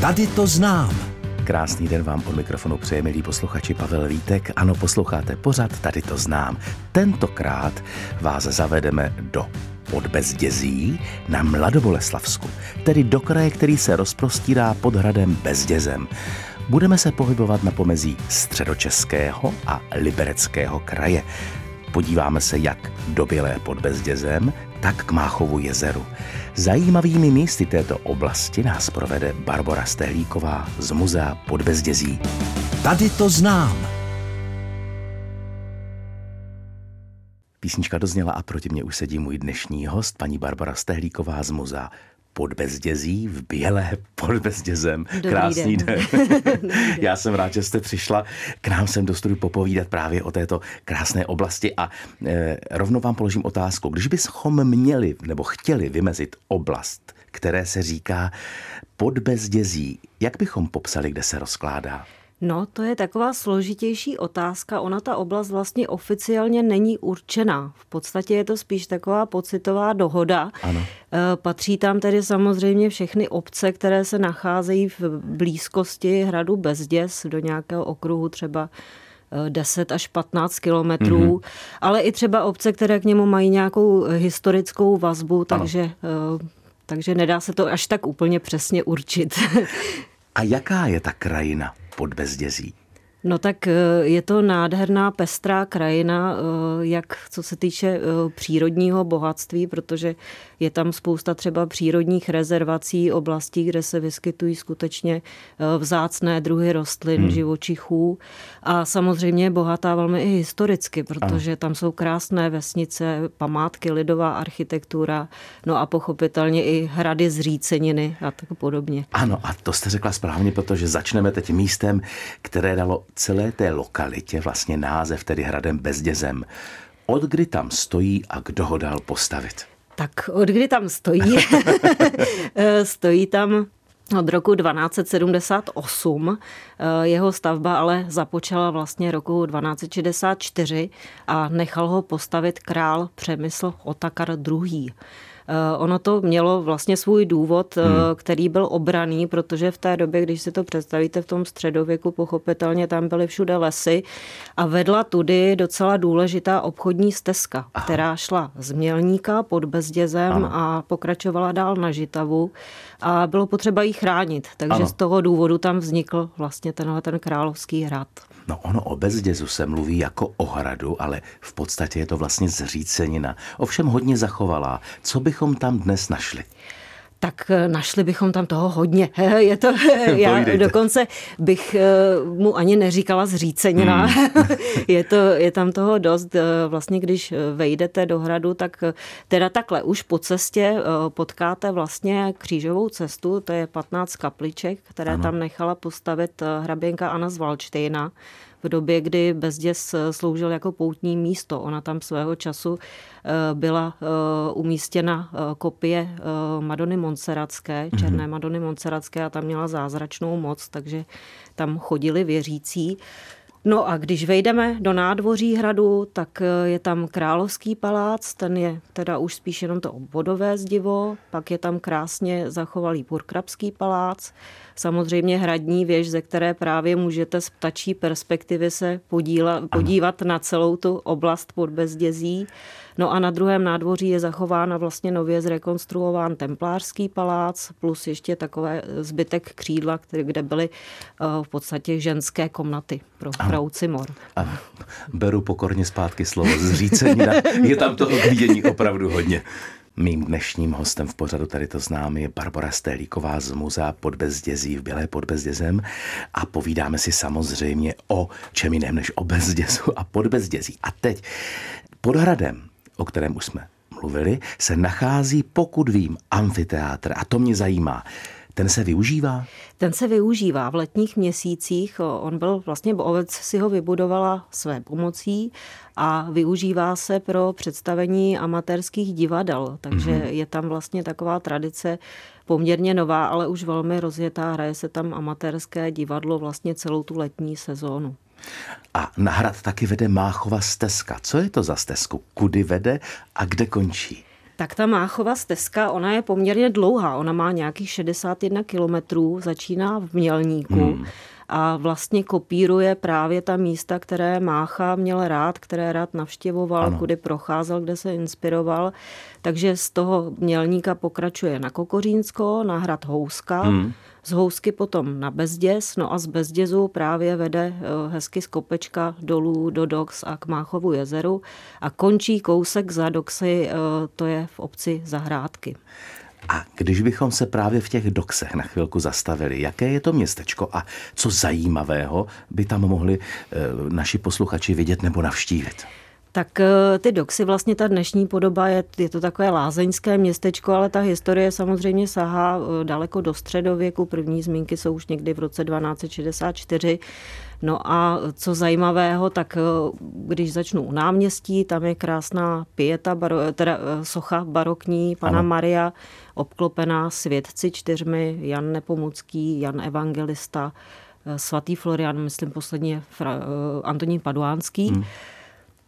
Tady to znám. Krásný den vám od mikrofonu přeje milí posluchači Pavel Vítek. Ano, posloucháte pořád, tady to znám. Tentokrát vás zavedeme do Podbezdězí na Mladoboleslavsku, tedy do kraje, který se rozprostírá pod hradem Bezdězem. Budeme se pohybovat na pomezí středočeského a libereckého kraje. Podíváme se jak do Bělé pod Bezdězem, tak k Máchovu jezeru. Zajímavými místy této oblasti nás provede Barbara Stehlíková z muzea pod Bezdězí. Tady to znám. Písnička dozněla a proti mě už sedí můj dnešní host, paní Barbara Stehlíková z muzea pod bezdězí, v bělé pod bezdězem. Dobrý Krásný den. den. Já jsem rád, že jste přišla k nám sem do studiu popovídat právě o této krásné oblasti a e, rovnou vám položím otázku. Když bychom měli nebo chtěli vymezit oblast, které se říká pod bezdězí, jak bychom popsali, kde se rozkládá? No, to je taková složitější otázka. Ona ta oblast vlastně oficiálně není určená. V podstatě je to spíš taková pocitová dohoda. Ano. E, Patří tam tedy samozřejmě všechny obce, které se nacházejí v blízkosti hradu Bezděs do nějakého okruhu třeba e, 10 až 15 kilometrů, mm-hmm. ale i třeba obce, které k němu mají nějakou historickou vazbu, takže, e, takže nedá se to až tak úplně přesně určit. A jaká je ta krajina pod bezdězí? No tak eh, je to nádherná pestrá krajina, eh, jak co se týče eh, přírodního bohatství, protože je tam spousta třeba přírodních rezervací, oblastí, kde se vyskytují skutečně vzácné druhy rostlin, hmm. živočichů a samozřejmě je bohatá velmi i historicky, protože tam jsou krásné vesnice, památky, lidová architektura, no a pochopitelně i hrady zříceniny a tak podobně. Ano, a to jste řekla správně, protože začneme teď místem, které dalo celé té lokalitě vlastně název, tedy hradem Bezdězem. Od kdy tam stojí a kdo ho dal postavit? Tak od kdy tam stojí? stojí tam od roku 1278. Jeho stavba ale započala vlastně roku 1264 a nechal ho postavit král Přemysl Otakar II. Ono to mělo vlastně svůj důvod, hmm. který byl obraný, protože v té době, když si to představíte v tom středověku, pochopitelně tam byly všude lesy a vedla tudy docela důležitá obchodní stezka, Aha. která šla z Mělníka pod Bezdězem ano. a pokračovala dál na Žitavu a bylo potřeba ji chránit, takže ano. z toho důvodu tam vznikl vlastně tenhle ten královský hrad. No ono o Bezdězu se mluví jako o hradu, ale v podstatě je to vlastně zřícenina. Ovšem hodně zachovalá. Co bychom tam dnes našli? Tak našli bychom tam toho hodně. Je to, já dokonce bych mu ani neříkala zřícenina. Hmm. je, to, je tam toho dost. Vlastně, když vejdete do hradu, tak teda takhle už po cestě potkáte vlastně křížovou cestu, to je 15 kapliček, které ano. tam nechala postavit hraběnka Anna z Valštejna v době, kdy Bezděs sloužil jako poutní místo. Ona tam svého času byla umístěna kopie Madony Monseratské, Mhm. černé Madony Monseratské a tam měla zázračnou moc, takže tam chodili věřící. No a když vejdeme do nádvoří hradu, tak je tam královský palác, ten je teda už spíš jenom to obvodové zdivo, pak je tam krásně zachovalý purkrabský palác, samozřejmě hradní věž, ze které právě můžete z ptačí perspektivy se podíla, podívat na celou tu oblast pod Bezdězí. No a na druhém nádvoří je zachována vlastně nově zrekonstruován templářský palác, plus ještě takové zbytek křídla, které, kde byly v podstatě ženské komnaty pro frau Cimor. A beru pokorně zpátky slovo zřícenina. Je tam toho vidění opravdu hodně. Mým dnešním hostem v pořadu tady to znám je Barbara Stélíková z muzea pod Bezdězí v Bělé pod Bezdězem a povídáme si samozřejmě o čem jiném než o Bezdězu a pod Bezdězí. A teď pod hradem, o kterém už jsme mluvili, se nachází, pokud vím, amfiteátr a to mě zajímá. Ten se využívá? Ten se využívá v letních měsících. On byl vlastně, obec si ho vybudovala své pomocí a využívá se pro představení amatérských divadel. Takže mm-hmm. je tam vlastně taková tradice poměrně nová, ale už velmi rozjetá. Hraje se tam amatérské divadlo vlastně celou tu letní sezónu. A na hrad taky vede Máchova stezka. Co je to za stezku? Kudy vede a kde končí? Tak ta Máchova stezka, ona je poměrně dlouhá. Ona má nějakých 61 kilometrů, začíná v Mělníku. Hmm a vlastně kopíruje právě ta místa, které Mácha měl rád, které rád navštěvoval, ano. kudy procházel, kde se inspiroval. Takže z toho Mělníka pokračuje na Kokořínsko, na hrad Houska, hmm. Z Housky potom na Bezděz, no a z Bezdězu právě vede eh, hezky z Kopečka dolů do Dox a k Máchovu jezeru a končí kousek za Doxy, eh, to je v obci Zahrádky. A když bychom se právě v těch doksech na chvilku zastavili, jaké je to městečko a co zajímavého by tam mohli e, naši posluchači vidět nebo navštívit? Tak eh, ty doxy, vlastně ta dnešní podoba, je, je to takové lázeňské městečko, ale ta historie samozřejmě sahá eh, daleko do středověku. První zmínky jsou už někdy v roce 1264. No a co zajímavého, tak když začnu u náměstí, tam je krásná pieta, baro, teda socha barokní pana ano. Maria obklopená svědci čtyřmi, Jan Nepomucký, Jan Evangelista, eh, svatý Florian, myslím posledně Fra, eh, Antonín Paduánský. Hmm.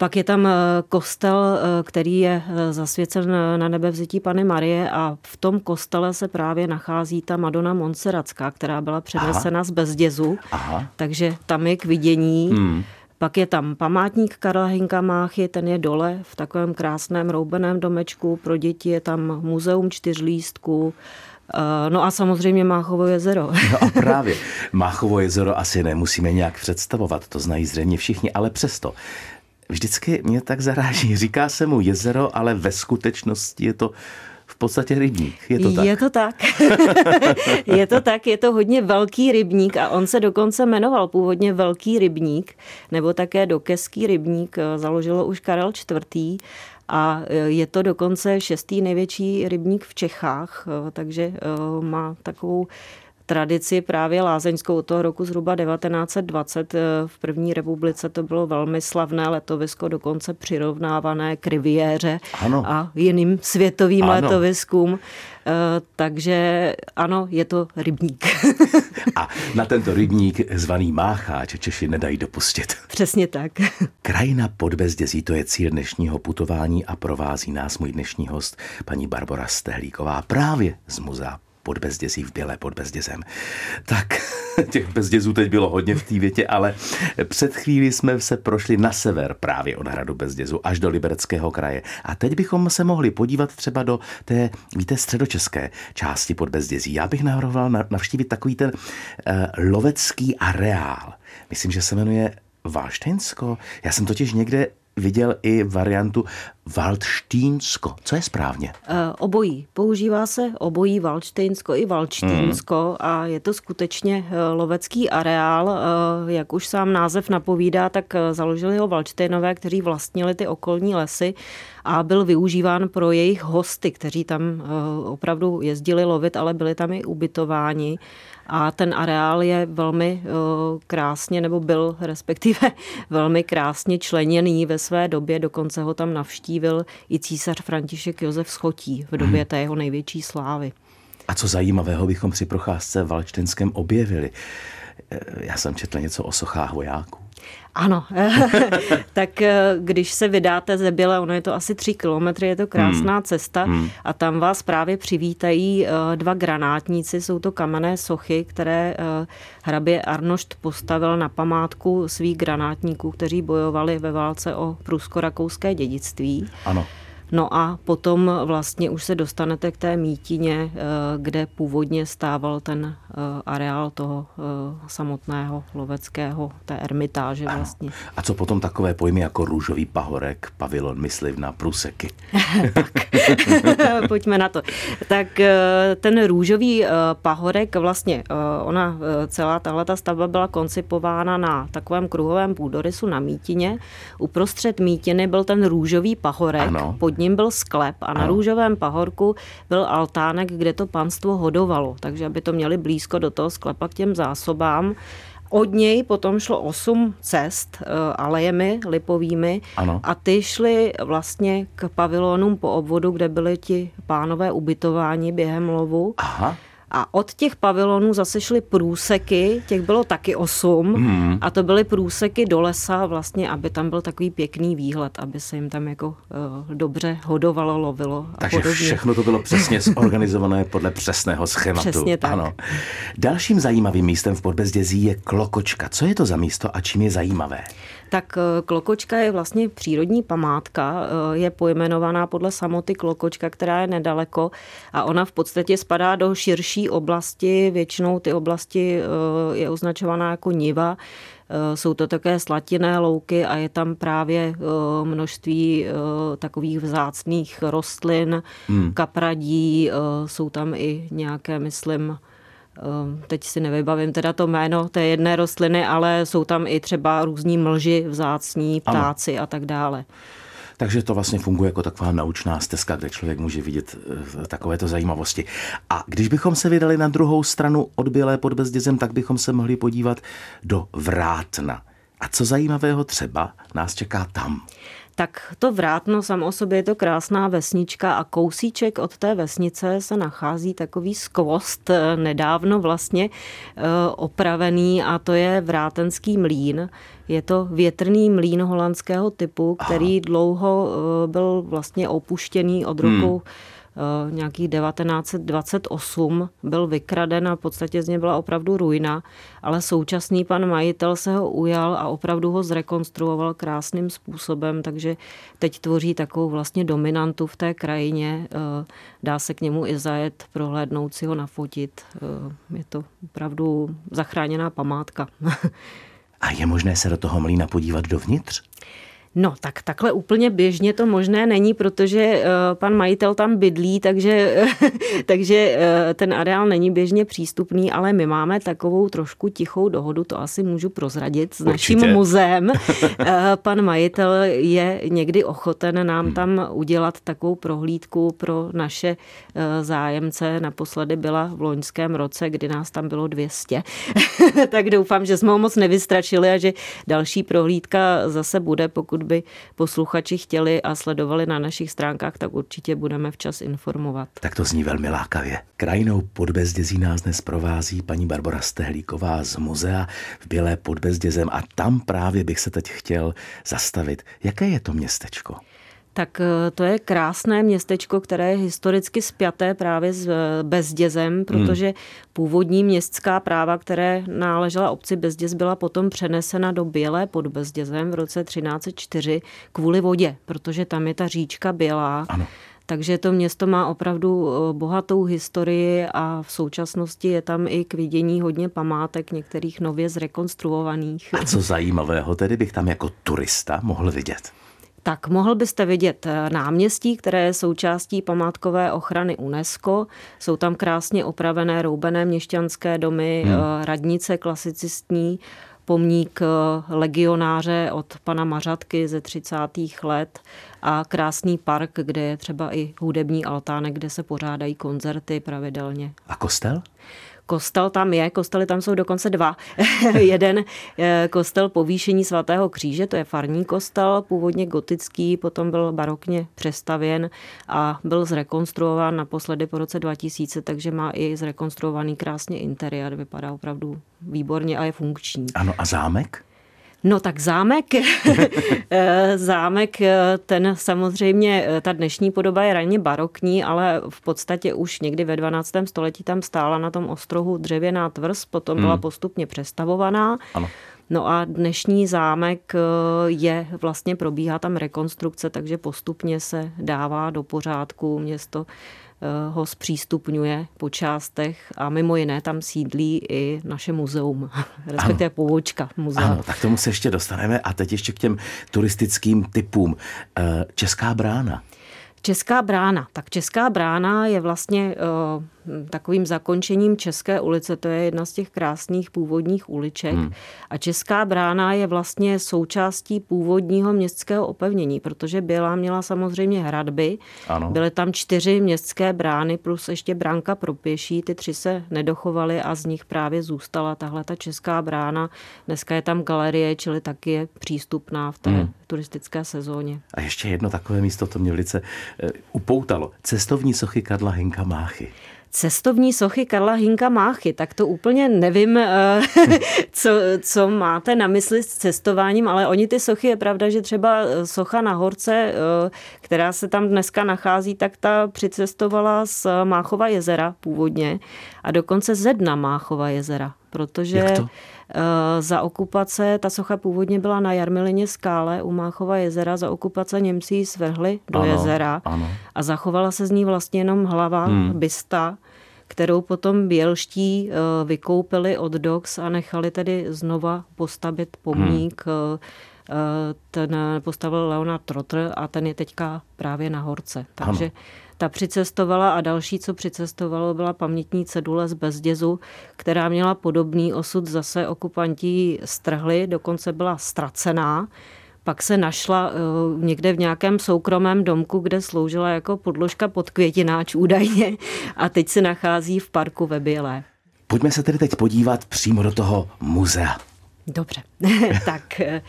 Pak je tam eh, kostel, který je zasvěcen na nebevzití Pany Marie a v tom kostele se právě nachází ta Madonna Monserratská, která byla přenesena Aha. z Bezdězu, Aha. takže tam je k vidění. Hmm. Pak je tam památník Karla Hinka Máchy, ten je dole v takovém krásném roubeném domečku. Pro děti je tam muzeum čtyřlístků, eh, No a samozřejmě Máchovo jezero. No a právě Máchovo jezero asi nemusíme nějak představovat, to znají zřejmě všichni, ale přesto. Vždycky mě tak zaráží, říká se mu jezero, ale ve skutečnosti je to v podstatě rybník. Je to tak? Je to tak. je to tak, je to hodně velký rybník a on se dokonce jmenoval původně Velký rybník, nebo také Dokeský rybník, založilo už Karel IV. A eh, je to dokonce šestý největší rybník v Čechách, eh, takže má takovou tradici právě lázeňskou od toho roku zhruba 1920. Eh, v první republice to bylo velmi slavné letovisko, dokonce přirovnávané k riviéře ano. a jiným světovým ano. letoviskům. Eh, takže ano, je to rybník. A na tento rybník zvaný Mácháč Češi nedají dopustit. Přesně tak. Krajina pod Bezdězí, to je cíl dnešního putování a provází nás můj dnešní host, paní Barbara Stehlíková, právě z muzea pod bezdězí v Bělé pod bezdězem. Tak těch bezdězů teď bylo hodně v té větě, ale před chvíli jsme se prošli na sever právě od hradu Bezdězu až do Libereckého kraje. A teď bychom se mohli podívat třeba do té, víte, středočeské části pod Bezdězí. Já bych navrhoval navštívit takový ten uh, lovecký areál. Myslím, že se jmenuje Valštejnsko. Já jsem totiž někde viděl i variantu Waldštínsko. Co je správně? Uh, obojí. Používá se obojí Waldštínsko i Waldštínsko hmm. a je to skutečně uh, lovecký areál. Uh, jak už sám název napovídá, tak založili ho Waldštejnové, kteří vlastnili ty okolní lesy a byl využíván pro jejich hosty, kteří tam opravdu jezdili lovit, ale byli tam i ubytováni a ten areál je velmi krásně, nebo byl respektive velmi krásně členěný ve své době, dokonce ho tam navštívil i císař František Josef Schotí v době hmm. té jeho největší slávy. A co zajímavého bychom při procházce v Valčtenském objevili? Já jsem četl něco o sochách vojáků. Ano, tak eh, když se vydáte ze Běle, ono je to asi tři kilometry, je to krásná hmm. cesta hmm. a tam vás právě přivítají eh, dva granátníci, jsou to kamenné sochy, které eh, hrabě Arnošt postavil na památku svých granátníků, kteří bojovali ve válce o prusko-rakouské dědictví. Ano. No a potom vlastně už se dostanete k té mítině, eh, kde původně stával ten eh, areál toho eh, samotného loveckého, té ermitáže vlastně. A co potom takové pojmy jako růžový pahorek, pavilon, myslivna, pruseky? tak, pojďme na to. Tak ten růžový pahorek, vlastně ona, celá tahle ta stavba byla koncipována na takovém kruhovém půdorysu na mítině. Uprostřed mítiny byl ten růžový pahorek, ano. pod ním byl sklep a na růžovém pahorku byl altánek, kde to panstvo hodovalo, takže aby to měli blízko do toho sklepa k těm zásobám. Od něj potom šlo osm cest uh, alejemi lipovými ano. a ty šly vlastně k pavilonům po obvodu, kde byli ti pánové ubytováni během lovu. Aha. A od těch pavilonů zase šly průseky, těch bylo taky osm hmm. a to byly průseky do lesa vlastně, aby tam byl takový pěkný výhled, aby se jim tam jako uh, dobře hodovalo, lovilo. A Takže podobně. všechno to bylo přesně zorganizované podle přesného schématu. Přesně tak. Ano. Dalším zajímavým místem v Podbezdězí je Klokočka. Co je to za místo a čím je zajímavé? Tak eh, Klokočka je vlastně přírodní památka, eh, je pojmenovaná podle samoty Klokočka, která je nedaleko a ona v podstatě spadá do širší oblasti, většinou ty oblasti eh, je označovaná jako niva, jsou to také slatinné louky a je tam právě množství takových vzácných rostlin, hmm. kapradí, jsou tam i nějaké, myslím, teď si nevybavím teda to jméno té jedné rostliny, ale jsou tam i třeba různí mlži, vzácní, ptáci ano. a tak dále. Takže to vlastně funguje jako taková naučná stezka, kde člověk může vidět eh, takovéto zajímavosti. A když bychom se vydali na druhou stranu od Bělé pod Bezdězem, tak bychom se mohli podívat do Vrátna. A co zajímavého třeba nás čeká tam? Tak to Vrátno samo o sobě je to krásná vesnička a kousíček od té vesnice se nachází takový skvost, eh, nedávno vlastně eh, opravený a to je Vrátenský mlín. Je to větrný mlín holandského typu, který Aha. dlouho eh, byl vlastně opuštěný od roku hmm nějakých 1928 byl vykraden a v podstatě z něj byla opravdu ruina, ale současný pan majitel se ho ujal a opravdu ho zrekonstruoval krásným způsobem, takže teď tvoří takovou vlastně dominantu v té krajině. Eh, dá se k němu i zajet, prohlédnout si ho, nafotit. Eh, je to opravdu zachráněná památka. A je možné se do toho mlína podívat dovnitř? No, tak takhle úplně běžně to možné není, protože uh, pan majitel tam bydlí, takže, takže uh, ten areál není běžně přístupný, ale my máme takovou trošku tichou dohodu, to asi můžu prozradit s Určitě. naším muzeem. uh, pan majitel je někdy ochoten nám hmm. tam udělat takovou prohlídku pro naše zájemce. Naposledy byla v loňském roce, kdy nás tam bylo 200. tak doufám, že jsme ho moc nevystračili a že další prohlídka zase bude, pokud pokud by posluchači chtěli a sledovali na našich stránkách, tak určitě budeme včas informovat. Tak to zní velmi lákavě. Krajinou podbezdězí nás dnes provází paní Barbara Stehlíková z muzea v Bělé podbezdězem a tam právě bych se teď chtěl zastavit. Jaké je to městečko? Tak eh, to je krásné městečko, které je historicky spjaté právě s eh, Bezdězem, hmm. protože původní městská práva, které náležela obci Bezděz, byla potom přenesena do Bělé pod Bezdězem v roce 1304 kvůli vodě, protože tam je ta říčka Bělá. Ano. Takže to město má opravdu eh, bohatou historii a v současnosti je tam i k vidění hodně památek, některých nově zrekonstruovaných. A co zajímavého tedy bych tam jako turista mohl vidět? Tak mohl byste vidět eh, náměstí, které je součástí památkové ochrany UNESCO. Jsou tam krásně opravené roubené měšťanské domy, hmm. Eh, radnice klasicistní, pomník eh, legionáře od pana Mařatky ze 30. let a krásný park, kde je třeba i hudební altánek, kde se pořádají koncerty pravidelně. A kostel? Kostel tam je, kostely tam jsou dokonce dva. Jeden eh, kostel povýšení svatého kříže, to je farní kostel, původně gotický, potom byl barokně přestavěn a byl zrekonstruován naposledy po roce 2000, takže má i zrekonstruovaný krásně interiér, vypadá opravdu výborně a je funkční. Ano a zámek? No tak zámek, eh, zámek, eh, ten samozřejmě, eh, ta dnešní podoba je raně barokní, ale v podstatě už někdy ve 12. století tam stála na tom ostrohu dřevěná tvrz, potom byla hmm. postupně přestavovaná. Ano. No a dnešní zámek je, vlastně probíhá tam rekonstrukce, takže postupně se dává do pořádku město ho zpřístupňuje po částech a mimo jiné tam sídlí i naše muzeum, respektive povočka muzea. Ano, tak tomu se ještě dostaneme a teď ještě k těm turistickým typům. Eh, Česká brána. Česká brána. Tak Česká brána je vlastně uh, takovým zakončením České ulice. To je jedna z těch krásných původních uliček. Hmm. A Česká brána je vlastně součástí původního městského opevnění, protože byla měla samozřejmě hradby. Ano. Byly tam čtyři městské brány plus ještě bránka pro pěší. Ty tři se nedochovaly a z nich právě zůstala tahle ta Česká brána. Dneska je tam galerie, čili taky je přístupná v té hmm. turistické sezóně. A ještě jedno takové místo, to mě velice upoutalo. Cestovní sochy Karla Henka Máchy. Cestovní sochy Karla Hinka Máchy, tak to úplně nevím, eh, co, co máte na mysli s cestováním, ale oni ty sochy, je pravda, že třeba eh, socha na horce, eh, která se tam dneska nachází, tak ta přicestovala z Máchova jezera původně a dokonce ze dna Máchova jezera, protože za okupace, ta socha původně byla na Jarmilině skále u Máchova jezera, za okupace Němci ji svrhli do ano, jezera ano. a zachovala se z ní vlastně jenom hlava, hmm. bysta, kterou potom bělští eh, vykoupili od Dox a nechali tedy znova postavit pomník. Hmm. Ten postavil Leonard Trotter a ten je teďka právě na horce. Takže ano. Ta přicestovala a další, co přicestovalo, byla pamětní cedule z Bezdězu, která měla podobný osud. Zase okupanti strhli, dokonce byla ztracená pak se našla uh, někde v nějakém soukromém domku, kde sloužila jako podložka pod květináč údajně a teď se nachází v parku ve Bělé. Pojďme se tedy teď podívat přímo do toho muzea. Dobře, tak eh,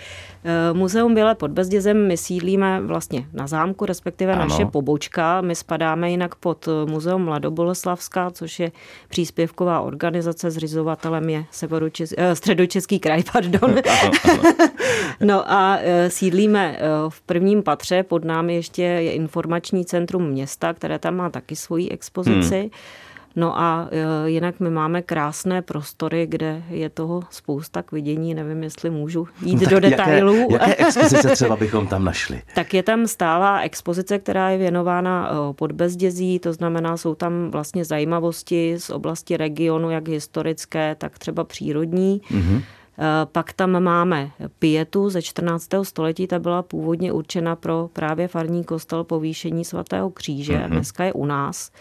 Muzeum Bělé pod Bezdězem my sídlíme vlastně na zámku, respektive ano. naše pobočka. My spadáme jinak pod Muzeum Mladoboleslavská, což je příspěvková organizace, zřizovatelem je Severočes, eh, středočeský kraj, pardon. Ano, ano. no a eh, sídlíme v prvním patře, pod námi ještě je informační centrum města, které tam má taky svoji expozici. Hmm. No a e, jinak my máme krásné prostory, kde je toho spousta k vidění. Nevím, jestli můžu jít no, do detailů. Jaké, jaké expozice třeba bychom tam našli? tak je tam stálá expozice, která je věnována e, pod bezdězí, to znamená, jsou tam vlastně zajímavosti z oblasti regionu, jak historické, tak třeba přírodní. Mm-hmm. Pak tam máme pietu ze 14. století, ta byla původně určena pro právě farní kostel povýšení svatého kříže, mm-hmm. dneska je u nás.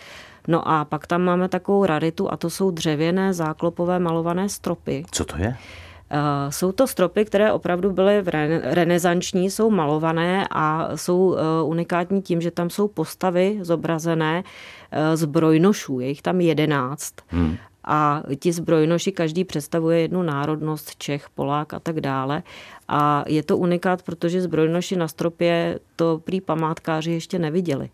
No a pak tam máme takovou raritu a to jsou dřevěné záklopové malované stropy. Co to je? Eh, jsou to stropy, které opravdu byly v renesanční, jsou malované a jsou eh, unikátní tím, že tam jsou postavy zobrazené eh, z brojnošů, je jich tam jedenáct. Hmm a ti zbrojnoši každý představuje jednu národnost, Čech, Polák a tak dále. A je to unikát, protože zbrojnoši na stropě to prý památkáři ještě neviděli.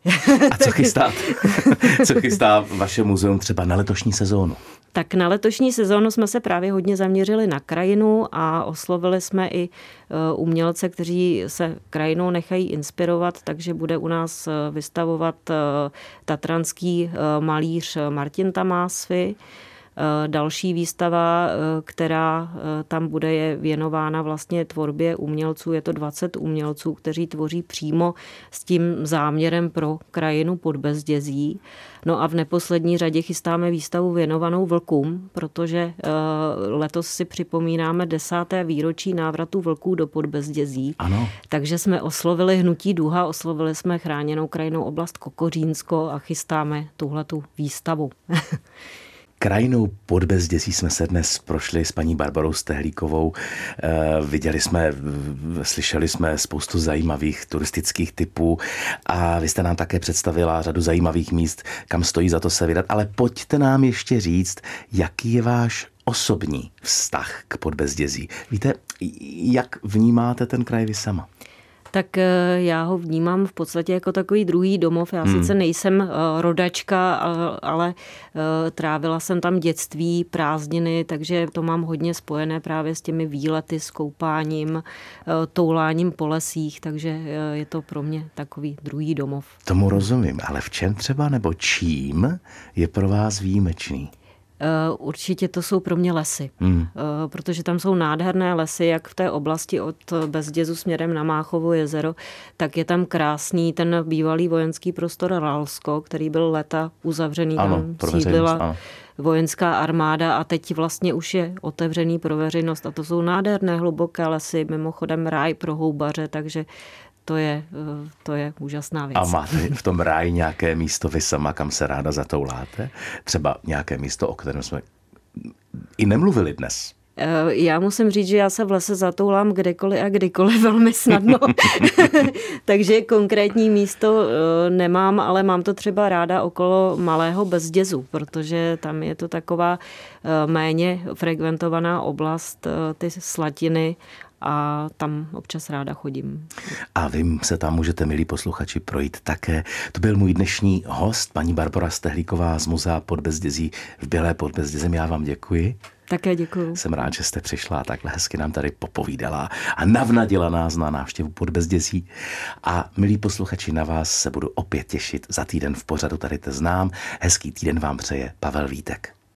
A co chystá, co chystá vaše muzeum třeba na letošní sezónu? Tak na letošní sezónu jsme se právě hodně zaměřili na krajinu a oslovili jsme i e, umělce, kteří se krajinou nechají inspirovat, takže bude u nás e, vystavovat e, tatranský malíř Martin Tamásvy, další výstava, eh, která eh, tam bude, je věnována vlastně tvorbě umělců. Je to 20 umělců, kteří tvoří přímo s tím záměrem pro krajinu pod Bezdězí. No a v neposlední řadě chystáme výstavu věnovanou vlkům, protože letos si připomínáme desáté výročí návratu vlků do Podbezdězí. Ano. Takže jsme oslovili Hnutí Duha, oslovili jsme chráněnou krajinou oblast Kokořínsko a chystáme tuhletu výstavu. Krajinou pod Bezděsí jsme se dnes prošli s paní Barbarou Stehlíkovou. Eh, viděli jsme, slyšeli jsme spoustu zajímavých turistických typů a vy jste nám také představila řadu zajímavých míst, kam stojí za to se vydat. Ale pojďte nám ještě říct, jaký je váš osobní vztah k Podbezdězí. Víte, jak vnímáte ten kraj vy sama? Tak eh, já ho vnímám v podstatě jako takový druhý domov. Já hmm. sice nejsem eh, rodačka, ale eh, trávila jsem tam dětství, prázdniny, takže to mám hodně spojené právě s těmi výlety, s koupáním, touláním po lesích, takže je to pro mě takový druhý domov. Tomu rozumím, ale v čem třeba nebo čím je pro vás výjimečný? Eh, určitě to jsou pro mě lesy, hmm. Eh, protože tam jsou nádherné lesy, jak v té oblasti od Bezdězu směrem na Máchovo jezero, tak je tam krásný ten bývalý vojenský prostor Ralsko, který byl leta uzavřený, ano, tam sídlila vojenská armáda a teď vlastně už je otevřený pro veřejnost. A to jsou nádherné hluboké lesy, mimochodem ráj pro houbaře, takže to je, eh, to je úžasná věc. A máte v tom ráji nějaké místo vy sama, kam se ráda zatouláte? Třeba nějaké místo, o kterém jsme i nemluvili dnes? Eh, já musím říct, že já se v lese zatoulám kdekoliv a kdykoliv velmi snadno. Takže konkrétní místo eh, nemám, ale mám to třeba ráda okolo Malého Bezdězu, protože tam je to taková méně frekventovaná oblast, ty slatiny a tam občas ráda chodím. A vy se tam můžete, milí posluchači, projít také. To byl můj dnešní host, paní Barbara Stehlíková z Muzea pod Bezdězí v Bělé pod Bezdězem. Já vám děkuji. Také děkuji. Jsem rád, že jste přišla a takhle hezky nám tady popovídala a navnadila nás na návštěvu pod Bezdězí. A milí posluchači, na vás se budu opět těšit za týden v pořadu tady te znám. Hezký týden vám přeje Pavel Vítek.